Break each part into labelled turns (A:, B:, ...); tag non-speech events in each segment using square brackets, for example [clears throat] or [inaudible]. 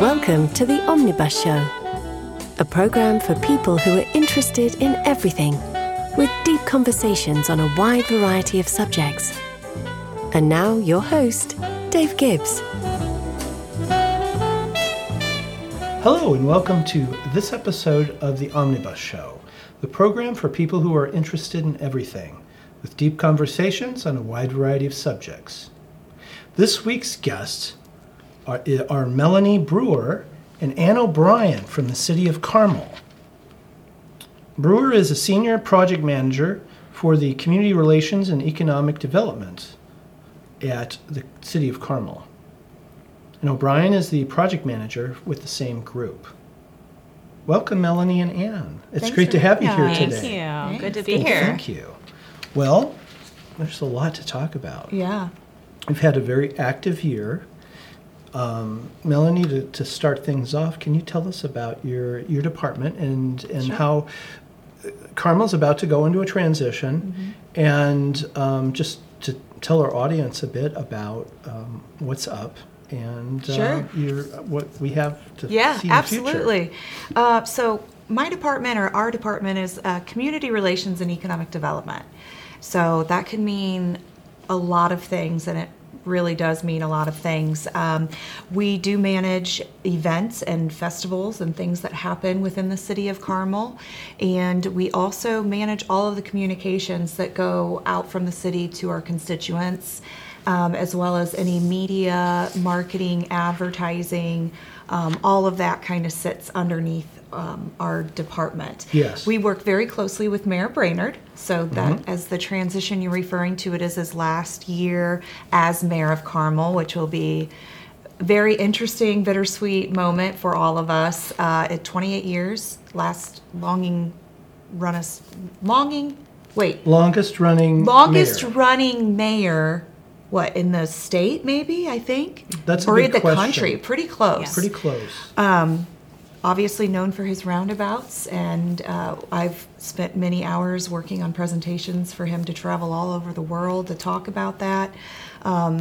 A: Welcome to the Omnibus Show, a program for people who are interested in everything, with deep conversations on a wide variety of subjects. And now, your host, Dave Gibbs.
B: Hello, and welcome to this episode of the Omnibus Show, the program for people who are interested in everything, with deep conversations on a wide variety of subjects. This week's guests are, eh, are Melanie Brewer and Anne O'Brien from the city of Carmel. Brewer is a senior project manager for the Community Relations and Economic Development at the city of Carmel. And O'Brien is the project manager with the same group. Welcome, Melanie and Anne. It's
C: Thanks
B: great to have you here today.
D: Thank you. Good to
C: Thanks.
D: be here.
B: Thank you. Well, there's a lot to talk about.
C: Yeah.
B: We've had a very active year. Um, Melanie, to, to start things off, can you tell us about your, your department and, and how uh, Carmel's about to go into a transition
C: Mm-hmm.
B: and um, just to tell our audience a bit about um, what's up and uh,
C: Sure.
B: your, what we have to
C: Yeah,
B: see in the future.
C: absolutely. Uh, so, my department or our department is uh, Community Relations and Economic Development. So, that can mean a lot of things, and it really does mean a lot of things. Um, we do manage events and festivals and things that happen within the city of Carmel, and we also manage all of the communications that go out from the city to our constituents um, as well as any media, marketing, advertising, um, all of that kind of sits underneath um, our department.
B: Yes.
C: We work very closely with Mayor Brainard, so that as the transition you're referring to, it is his last year as mayor of Carmel, which will be very interesting, bittersweet moment for all of us. Uh, at 28 years, last longing run us longing. Wait,
B: Longest running
C: longest
B: mayor.
C: running mayor what in the state maybe i think
B: That's a
C: or in the
B: question.
C: country pretty close
B: Pretty close.
C: Obviously known for his roundabouts and uh, i've spent many hours working on presentations for him to travel all over the world to talk about that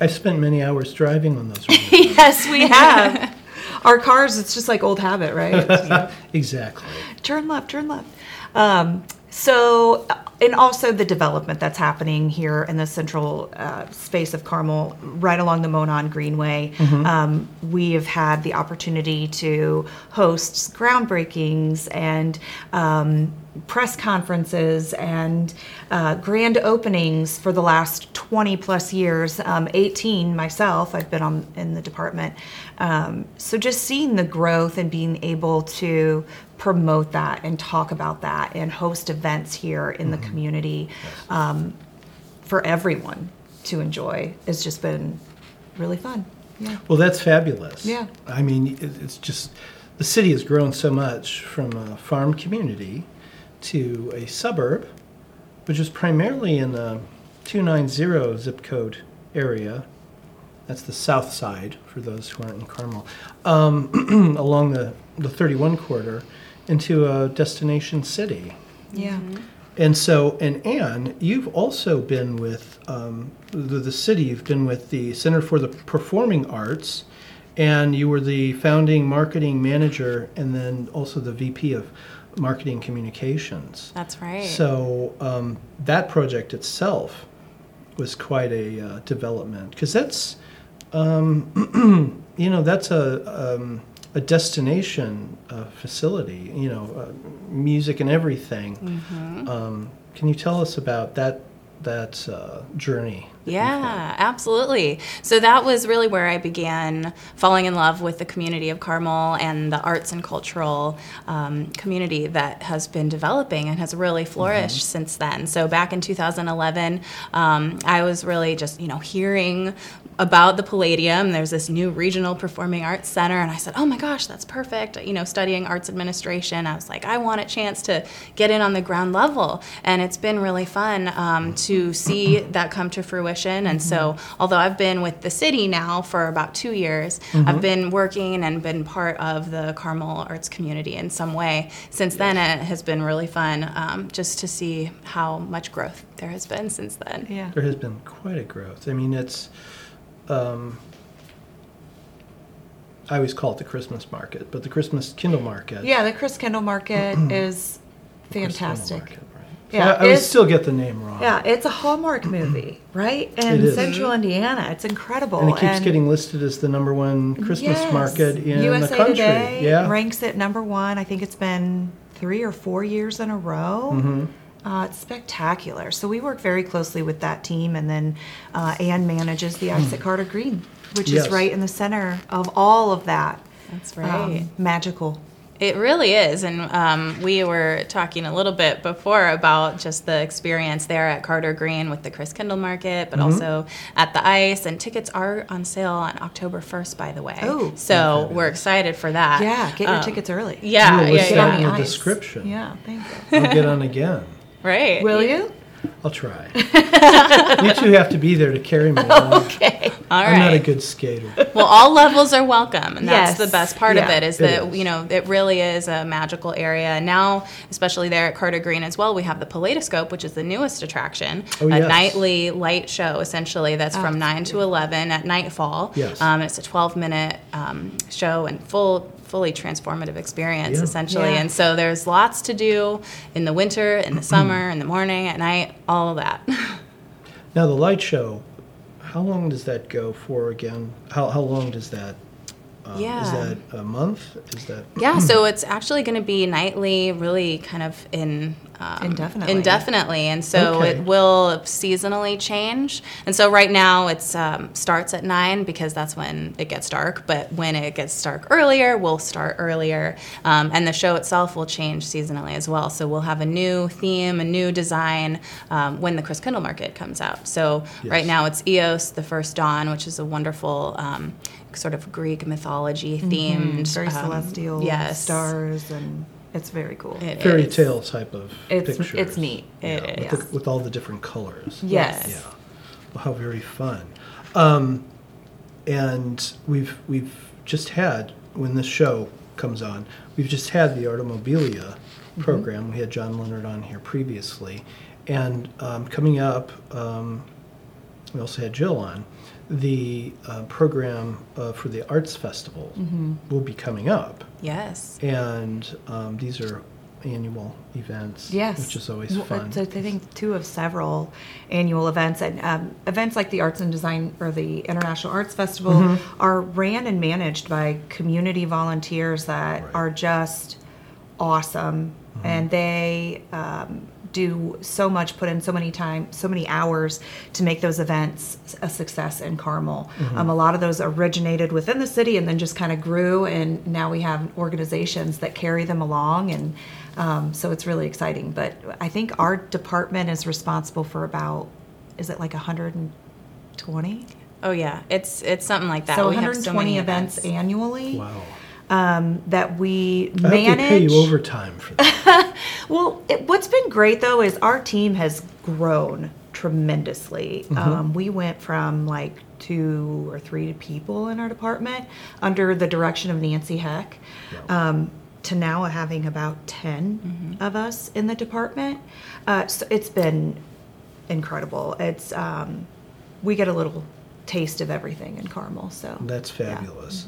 B: I've spent many hours driving on those [laughs]
C: yes we have our cars it's just like old habit right [laughs]
B: exactly.
C: turn left, turn left. Um, so, and also the development that's happening here in the central uh, space of Carmel, right along the Monon Greenway. Um, we have had the opportunity to host groundbreakings and um, press conferences and uh, grand openings for the last 20 plus years. Um, 18 myself, I've been on in the department. Um, so just seeing the growth and being able to promote that and talk about that and host events here in the community um, for everyone to enjoy has just been really fun. Yeah.
B: Well, that's fabulous.
C: Yeah.
B: I mean, it's just the city has grown so much from a farm community to a suburb, which is primarily in the 290 zip code area. That's the south side for those who aren't in Carmel, um, [clears throat] along the, the 31 corridor into a destination city.
C: Yeah.
B: And so, and Anne, you've also been with um, the, the city, you've been with the Center for the Performing Arts, and you were the founding marketing manager and then also the VP of Marketing Communications.
D: That's right.
B: So, um, that project itself was quite a uh, development because that's, um, [clears throat] you know, that's a, um, a destination uh, facility, you know, uh, music and everything.
D: Mm-hmm.
B: Um, can you tell us about that that uh, journey?
D: Yeah, absolutely. So that was really where I began falling in love with the community of Carmel and the arts and cultural um, community that has been developing and has really flourished since then. So back in 2011, um, I was really just you know hearing about the Palladium. There's this new regional performing arts center, and I said, "Oh my gosh, that's perfect!" You know, studying arts administration, I was like, "I want a chance to get in on the ground level," and it's been really fun um, to see that come to fruition. And so, although I've been with the city now for about two years, I've been working and been part of the Carmel arts community in some way since then. It has been really fun um, just to see how much growth there has been since then.
C: Yeah.
B: There has been quite a growth. I mean, it's um, I always call it the Christmas market, but the Christmas Kindle market.
C: Yeah, the Christkindlmarkt [clears throat] is fantastic.
B: market, right.
C: Yeah,
B: Yeah, I, would still get the name wrong.
C: Yeah, it's a Hallmark movie, [clears throat] right? In
B: It is.
C: central Indiana. It's incredible.
B: and it keeps getting listed as the number one Christmas
C: Yes.
B: market in
C: USA
B: the country.
C: Today
B: yeah,
C: ranks it number one. I think it's been three or four years in a row.
B: Mm-hmm.
C: Uh, it's spectacular. So we work very closely with that team, and then uh, Anne manages the ice at Carter Green, which.
B: Yes.
C: is right in the center of all of that.
D: That's
C: um,
D: right.
C: magical.
D: It really is. And um, we were talking a little bit before about just the experience there at Carter Green with the Christkindlmarkt, but
B: Mm-hmm.
D: also at the ice. And tickets are on sale on October 1st, by the way.
C: Oh.
D: So we're excited for that.
C: Yeah, get your
D: Um,
C: tickets early.
D: Yeah,
B: We'll
D: yeah,
C: Get on
D: yeah.
B: in
C: the
B: the
C: ice.
B: description.
C: Yeah, thank you.
B: I'll get on again. [laughs]
D: Right.
C: Will you?
B: I'll try. [laughs] you two have to be there to carry me. around.
C: Okay.
D: All
B: I'm not a
D: right.
B: good skater.
D: well, all levels are welcome, and that's
C: Yes.
D: the best part of
C: Yeah.
D: it. Is
B: It
D: that
B: is.
D: you know it really is a magical area. And now, especially there at Carter Green as well, we have the Paleidoscope, which is the newest attraction,
B: Oh,
D: a
B: yes.
D: nightly light show essentially that's
C: Oh,
D: from nine to eleven at nightfall.
B: Yes.
D: um, it's a twelve minute um, show and full. Fully transformative experience,
B: Yeah.
D: essentially,
C: Yeah.
D: and so there's lots to do in the winter, in the [clears throat] summer, in the morning, at night, all of that. [laughs]
B: Now the light show, how long does that go for again? How how long does that? Um, Is that a month? Is that?
D: Yeah, [clears throat] so it's actually going to be nightly, really kind of in um,
C: Indefinitely.
D: indefinitely, and so
B: Okay.
D: it will seasonally change. And so right now it um, starts at nine because that's when it gets dark. But when it gets dark earlier, we'll start earlier, um, and the show itself will change seasonally as well. So we'll have a new theme, a new design um, when the Christkindlmarkt comes out. So right now it's Eos, the First Dawn, which is a wonderful. Um, Sort of Greek mythology themed,
C: Very
D: um,
C: celestial
D: yes,
C: stars, and it's very cool.
D: It
B: Fairy
D: is.
B: tale type of
C: It's
B: pictures.
C: it's neat.
D: It
B: with,
D: is.
B: the- with all the different colors.
C: Yes.
B: Yeah. Well, how very fun. Um, and we've we've just had when this show comes on, we've just had the Artomobilia
C: Mm-hmm.
B: program. We had John Leonard on here previously, and um, coming up, um, we also had Jill on. The uh, program uh, for the arts festival
C: Mm-hmm.
B: will be coming up,
D: Yes.
B: and um, these are annual events,
C: Yes,
B: which is always
C: Well,
B: fun.
C: It's, I think two of several annual events, and um, events like the Arts and Design or the International Arts Festival
B: Mm-hmm.
C: are ran and managed by community volunteers that
B: Right.
C: are just awesome,
B: Mm-hmm.
C: and they um, do so much, put in so many time, so many hours to make those events a success in Carmel.
B: Mm-hmm.
C: Um, a lot of those originated within the city and then just kind of grew, and now we have organizations that carry them along, and um, so it's really exciting. But I think our department is responsible for about, is it like 120?
D: Oh yeah. It's it's something like that.
C: So
D: We have
C: 120
D: so many
C: events, annually
B: wow.
C: Um, that we
B: I hope
C: manage.
B: they pay you overtime for that. [laughs]
C: Well, it, what's been great though is our team has grown tremendously.
B: Mm-hmm.
C: Um, we went from like two or three people in our department under the direction of Nancy Heck um, to now having about 10 of us in the department. Uh, so it's been incredible. It's um, we get a little taste of everything in Carmel. So
B: That's
C: yeah.
B: fabulous.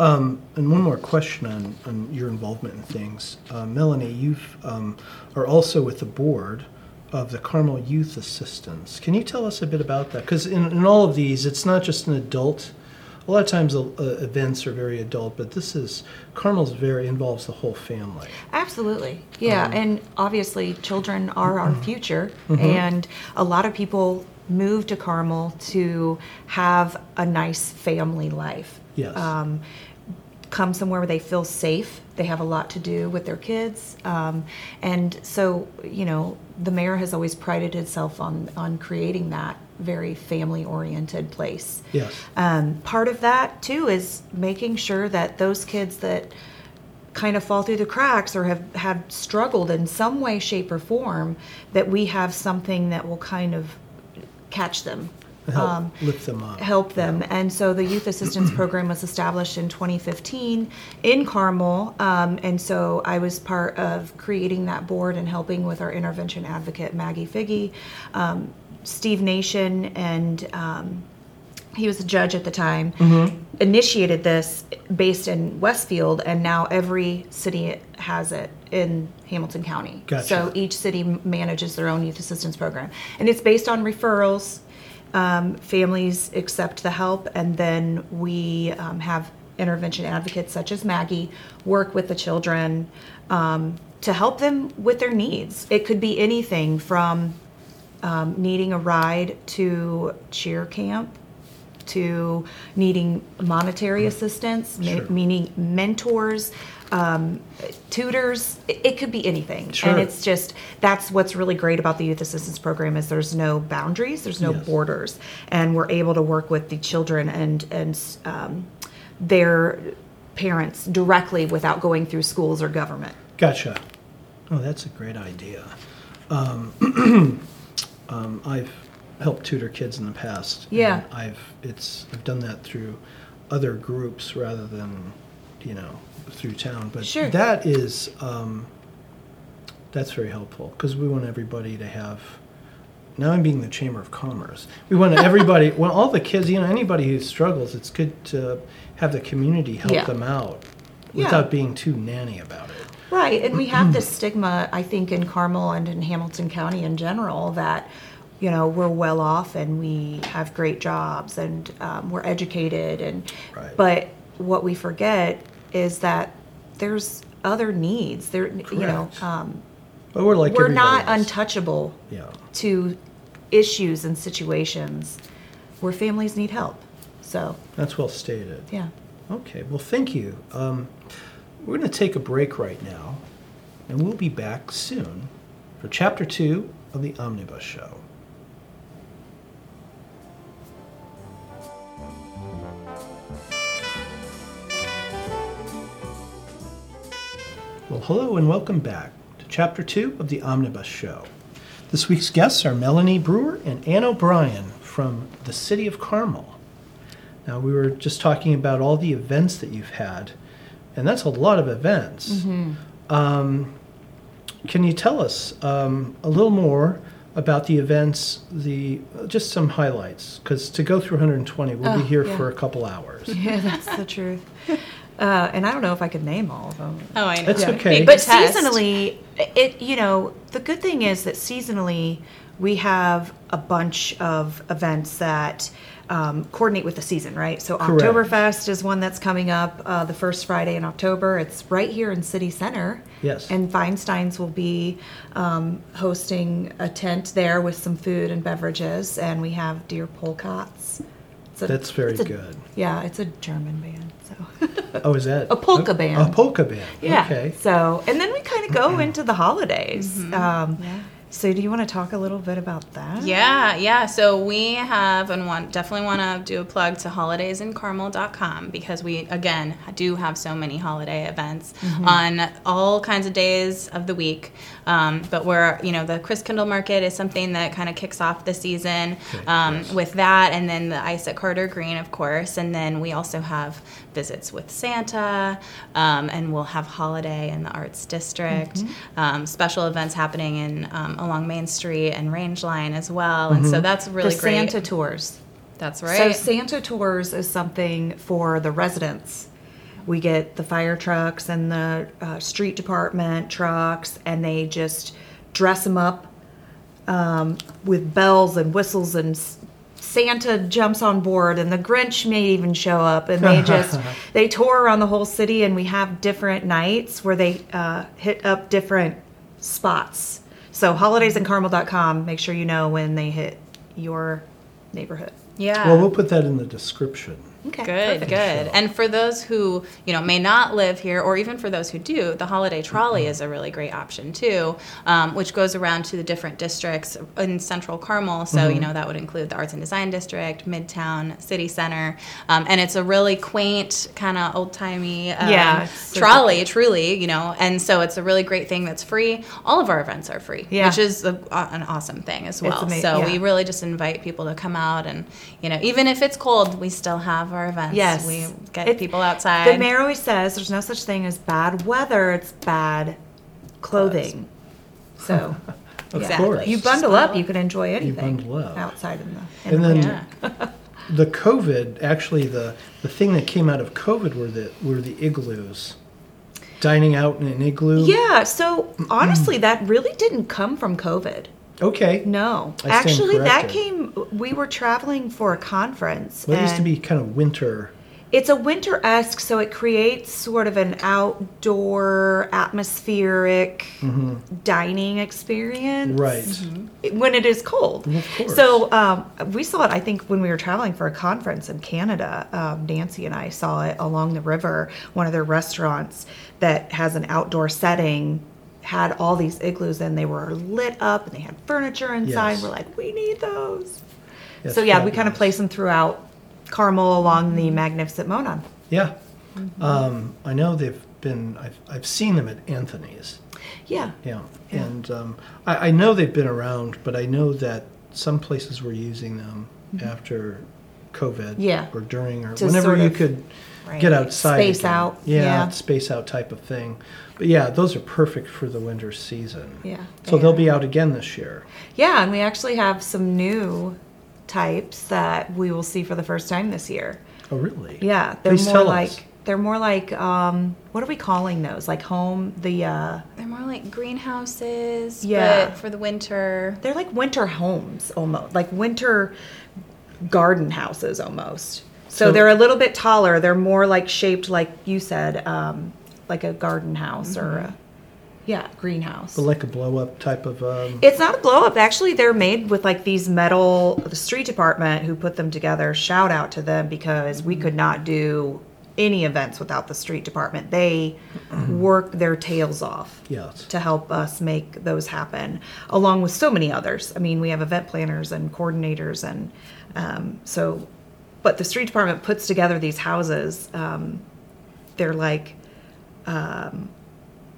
B: Um, and one more question on, on your involvement in things. Uh, Melanie, you've um, are also with the board of the Carmel Youth Assistance. Can you tell us a bit about that? Because in, in all of these, it's not just an adult. A lot of times, uh, events are very adult, but this is Carmel's very involves the whole family.
C: Absolutely. Yeah.
B: Um,
C: and obviously, children are our future.
B: Mm-hmm.
C: And a lot of people move to Carmel to have a nice family life.
B: Yes.
C: Um, come somewhere where they feel safe. They have a lot to do with their kids. Um, and so, you know, the mayor has always prided itself on, on creating that very family oriented place.
B: Yes.
C: Um, part of that too is making sure that those kids that kind of fall through the cracks or have, have struggled in some way, shape, or form, that we have something that will kind of catch them.
B: Help lift them up.
C: Help them. And so the Youth Assistance [clears throat] Program was established in 2015 in Carmel. Um, and so I was part of creating that board and helping with our intervention advocate, Maggie Figgy, um, Steve Nation, and um, he was a judge at the time,
B: Mm-hmm.
C: initiated this based in Westfield, and now every city has it in Hamilton County.
B: Gotcha.
C: So each city manages their own youth assistance program, and it's based on referrals. Um, families accept the help, and then we um, have intervention advocates such as Maggie work with the children um, to help them with their needs. It could be anything from um, needing a ride to cheer camp to needing monetary assistance, me-
B: Sure.
C: meaning mentors, um, tutors. It, it could be anything,
B: Sure.
C: and it's just that's what's really great about the youth assistance program is there's no boundaries, there's no
B: Yes.
C: borders, and we're able to work with the children and and um, their parents directly without going through schools or government.
B: Gotcha. Oh, that's a great idea. Um, [clears throat] um, I've helped tutor kids in the past. and
C: Yeah.
B: I've it's I've done that through other groups rather than you know through town. But
C: Sure.
B: that is um, that's very helpful because we want everybody to have. Now I'm being the Chamber of Commerce. We want [laughs] everybody, well, all the kids, you know, anybody who struggles, it's good to have the community help
C: Yeah.
B: them out
C: Yeah.
B: without being too nanny about it.
C: Right, and we have [clears throat] this stigma, I think, in Carmel and in Hamilton County in general that, you know, we're well off and we have great jobs and um, we're educated and,
B: Right.
C: but what we forget is that there's other needs. There, you know, um,
B: But we're like
C: we're not
B: else.
C: untouchable
B: Yeah.
C: to issues and situations where families need help. So,
B: That's well stated.
C: yeah.
B: Okay, well, thank you. Um, we're going to take a break right now, and we'll be back soon for chapter two of the Omnibus Show. Well, hello and welcome back to chapter two of the Omnibus Show. This week's guests are Melanie Brewer and Anne O'Brien from the city of Carmel. Now, we were just talking about all the events that you've had, and that's a lot of events. Um, can you tell us um, a little more about the events, the just some highlights? Because to go through 120, we'll be
C: Oh,
B: here
C: yeah.
B: for a couple hours. [laughs]
C: Yeah, that's the truth. Uh, and I don't know if I could name all of them.
D: Oh, I know.
B: That's
C: Yeah.
B: okay.
C: But
D: Test.
C: seasonally, it you know the good thing is that seasonally we have a bunch of events that um, coordinate with the season, right? So
B: Correct.
C: Oktoberfest is one that's coming up uh, the first Friday in October. It's right here in City Center.
B: Yes.
C: And Feinstein's will be um, hosting a tent there with some food and beverages, and we have Deer Polkats. It's a-
B: That's very
C: it's a-
B: good.
C: Yeah, it's a German band. So. [laughs]
B: Oh, is that
C: A polka band.
B: A polka band.
C: Yeah.
B: Okay.
C: So, and then we kind of go into the holidays. Um,
D: Yeah.
C: So, do you want to talk a little bit about that?
D: Yeah, yeah. So we have and want definitely want to do a plug to holidaysincarmel.com because we again do have so many holiday events on all kinds of days of the week. Um, but we're you know the Christkindlmarkt is something that kind of kicks off the season
B: Okay,
D: um,
B: yes.
D: with that, and then the ice at Carter Green, of course, and then we also have visits with Santa, um, and we'll have holiday in the Arts District, um, special events happening in um, along Main Street and Range Line as well, and so that's really
C: the
D: great.
C: Santa tours.
D: that's right. So.
C: Santa tours is something for the residents. We get the fire trucks and the uh, street department trucks, and they just dress them up um, with bells and whistles, and Santa jumps on board, and the Grinch may even show up, and they [laughs] just they tour around the whole city, and we have different nights where they uh, hit up different spots. So holidaysincarmel.com, make sure you know when they hit your neighborhood.
D: yeah.
B: Well, we'll put that in the description.
C: Okay.
D: Good,
C: perfect.
D: good.
B: Sure.
D: And for those who, you know, may not live here, or even for those who do, the holiday trolley is a really great option too, um, which goes around to the different districts in Central Carmel. So, you know, that would include the Arts and Design District, Midtown, City Center, um, and it's a really quaint, kind of old timey um,
C: Yeah, it's so
D: trolley, truly, you know. And so it's a really great thing that's free. All of our events are free,
C: Yeah.
D: which is a, an awesome thing as well.
C: ama-
D: so
C: yeah.
D: we really just invite people to come out and, you know, even if it's cold, we still have our events.
C: Yes.
D: We get
C: It-
D: people outside.
C: The mayor always says there's no such thing as bad weather, it's bad clothing. So, [laughs]
B: Of
C: yeah.
B: course.
C: You bundle up, you can enjoy anything
B: bundle up.
C: outside in the in
B: And
C: the
B: then
D: yeah. [laughs]
B: the COVID, actually, the, the thing that came out of COVID were the, were the igloos. Dining out in an igloo.
C: Yeah, so honestly, mm. that really didn't come from COVID.
B: Okay.
C: No, actually, that came. We were traveling for a conference.
B: Well, it used to be kind of winter.
C: It's a winter esque, so it creates sort of an outdoor, atmospheric dining experience.
B: Mm-hmm. Right.
C: When it is cold.
B: Of course.
C: So um, we saw it, I think, when we were traveling for a conference in Canada. Um, Nancy and I saw it along the river. One of their restaurants that has an outdoor setting had all these igloos and they were lit up and they had furniture inside.
B: Yes.
C: We're like, we need those.
B: Yes,
C: so yeah, we kind of place them throughout Carmel along the Magnificent Monon.
B: Yeah.
C: Mm-hmm.
B: Um, I know they've been, I've, I've seen them at Anthony's.
C: Yeah.
B: Yeah. And um, I, I know they've been around, but I know that some places were using them after COVID.
C: Yeah.
B: Or during, or
C: To
B: whenever
C: sort
B: you
C: of-
B: could
D: Right.
B: get outside.
C: Space
B: again.
C: out,
B: Yeah,
C: yeah.
B: Space out type of thing. But yeah, those are perfect for the winter season.
C: Yeah,
B: So
C: they
B: they'll
C: are.
B: be out again this year.
C: Yeah, and we actually have some new types that we will see for the first time this year.
B: Oh, really?
C: Yeah, they're
B: Please
C: more
B: tell
C: like
B: us.
C: they're more like um what are we calling those? Like home the uh
D: They're more like greenhouses,
C: Yeah.
D: but for the winter.
C: they're like winter homes almost. Like winter garden houses almost. So,
B: So-
C: they're a little bit taller. They're more like shaped like you said um like a garden house or
B: Mm-hmm.
C: a yeah, greenhouse.
B: But like a blow up type of. Um,
C: It's not a blow up. Actually, they're made with like these metal. The street department who put them together. Shout out to them because we could not do any events without the street department. They work their tails off
B: yes.
C: to help us make those happen, along with so many others. I mean, we have event planners and coordinators, and um, so. But the street department puts together these houses. Um, they're like um,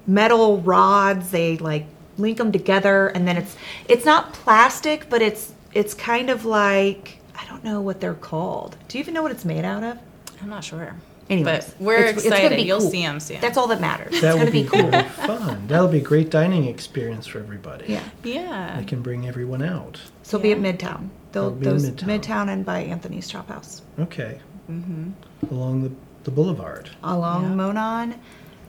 C: metal rods. They like link them together, and then it's it's not plastic, but it's it's kind of like I don't know what they're called. Do you even know what it's made out of?
D: I'm not sure.
C: Anyways,
D: but we're
C: it's- it's gonna
D: excited.
C: be
D: You'll
C: cool.
D: see them soon.
C: That's all that matters.
B: That
C: it's
B: would
C: gonna
B: be,
C: be cool.
B: very fun. That'll be a great dining experience for everybody.
C: Yeah.
D: yeah.
B: I can bring everyone out.
C: So it'll be at Midtown. They'll,
B: It'll be in
C: those
B: Midtown.
C: Midtown. and by Anthony's Chop House
B: Okay. Mm-hmm. Along the, the boulevard.
C: along
D: Yeah.
C: Monon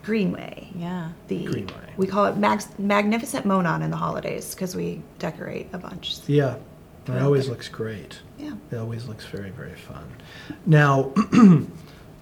C: Greenway.
D: Yeah.
C: The
B: Greenway.
C: we call it Max, Magnificent Monon in the holidays because we decorate a bunch.
B: Yeah. It always looks great.
C: Yeah.
B: It always looks very, very fun. Now, [clears throat] [clears throat]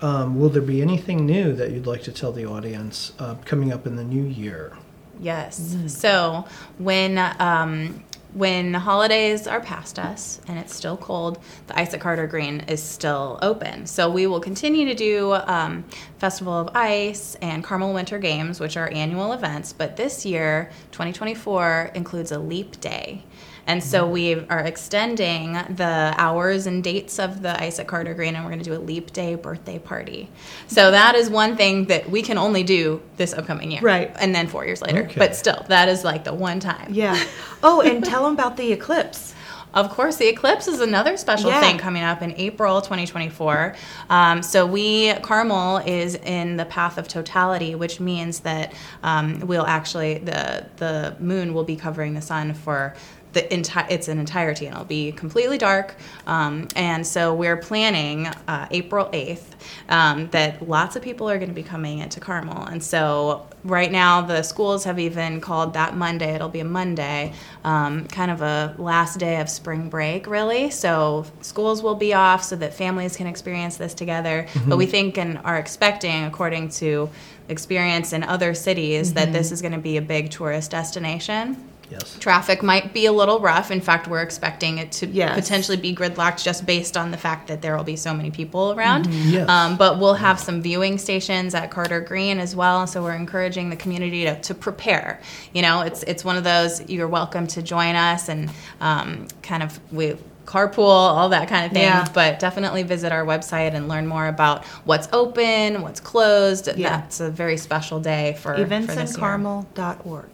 B: um, will there be anything new that you'd like to tell the audience uh, coming up in the new year?
D: Yes. So when um, when holidays are past us and it's still cold, the Ice at Carter Green is still open. So we will continue to do um, Festival of Ice and Carmel Winter Games, which are annual events. But this year, 2024, includes a leap day. And so we are extending the hours and dates of the Ice at Carter Green, and we're going to do a leap day birthday party. So that is one thing that we can only do this upcoming year,
C: Right.
D: And then four years later,
B: Okay.
D: but still, that is like the one time.
C: Yeah. Oh, and tell them about the eclipse. [laughs]
D: Of course, the eclipse is another special
C: Yeah.
D: thing coming up in April 2024. Um, so we Carmel is in the path of totality, which means that um, we'll actually the the moon will be covering the sun for the entire it's an entirety and it'll be completely dark. Um, and so we're planning uh, april 8th um, that lots of people are going to be coming into carmel. And so right now the schools have even called that monday it'll be a monday um, kind of a last day of spring break really. So schools will be off so that families can experience this together. But we think and are expecting according to experience in other cities that this is going to be a big tourist destination
B: Yes.
D: traffic might be a little rough. In fact, we're expecting it to
C: Yes.
D: potentially be gridlocked just based on the fact that there will be so many people around.
B: Yes.
D: Um, but we'll have some viewing stations at Carter Green as well. So we're encouraging the community to, to prepare. You know, it's it's one of those you're welcome to join us and um, kind of we carpool all that kind of thing
C: Yeah.
D: but definitely visit our website and learn more about what's open what's closed
C: Yeah.
D: that's a very special day for for this year
C: Eventsincarmel.org.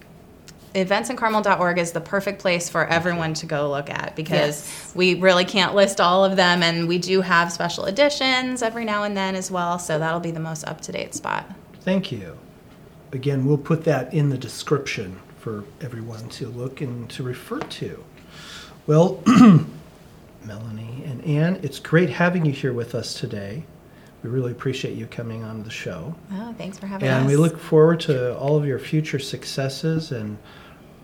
D: eventsincarmel.org is the perfect place for everyone to go look at because
C: Yes.
D: we really can't list all of them and we do have special editions every now and then as well so that'll be the most up-to-date spot
B: Thank you. Again, we'll put that in the description for everyone to look and to refer to. Well, [clears throat] Melanie. And Anne, it's great having you here with us today. We really appreciate you coming on the show.
D: Oh, thanks for having
B: And
D: us.
B: And we look forward to all of your future successes. And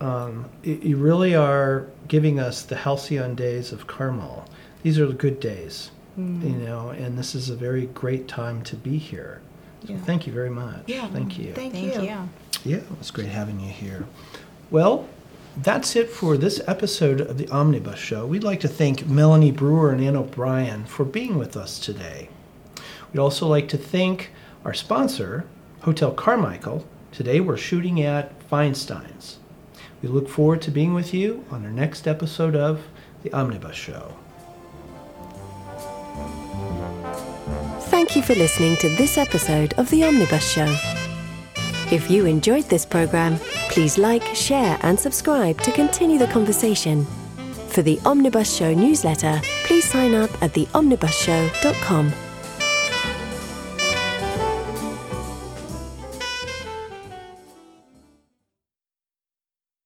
B: um, you really are giving us the halcyon days of Carmel. These are the good days,
C: Mm.
B: you know, and this is a very great time to be here. So
C: Yeah.
B: thank you very much.
C: Yeah.
B: Thank you.
C: Thank,
D: Thank
C: you.
D: you.
B: Yeah, it was great having you here. Well, that's it for this episode of the Omnibus Show. We'd like to thank Melanie Brewer and Anne O'Brien for being with us today. We'd also like to thank our sponsor, Hotel Carmichael. Today we're shooting at Feinstein's. We look forward to being with you on our next episode of the Omnibus Show.
A: Thank you for listening to this episode of The Omnibus Show. If you enjoyed this program, please like, share, and subscribe to continue the conversation. For the Omnibus Show newsletter, please sign up at theomnibusshow.com.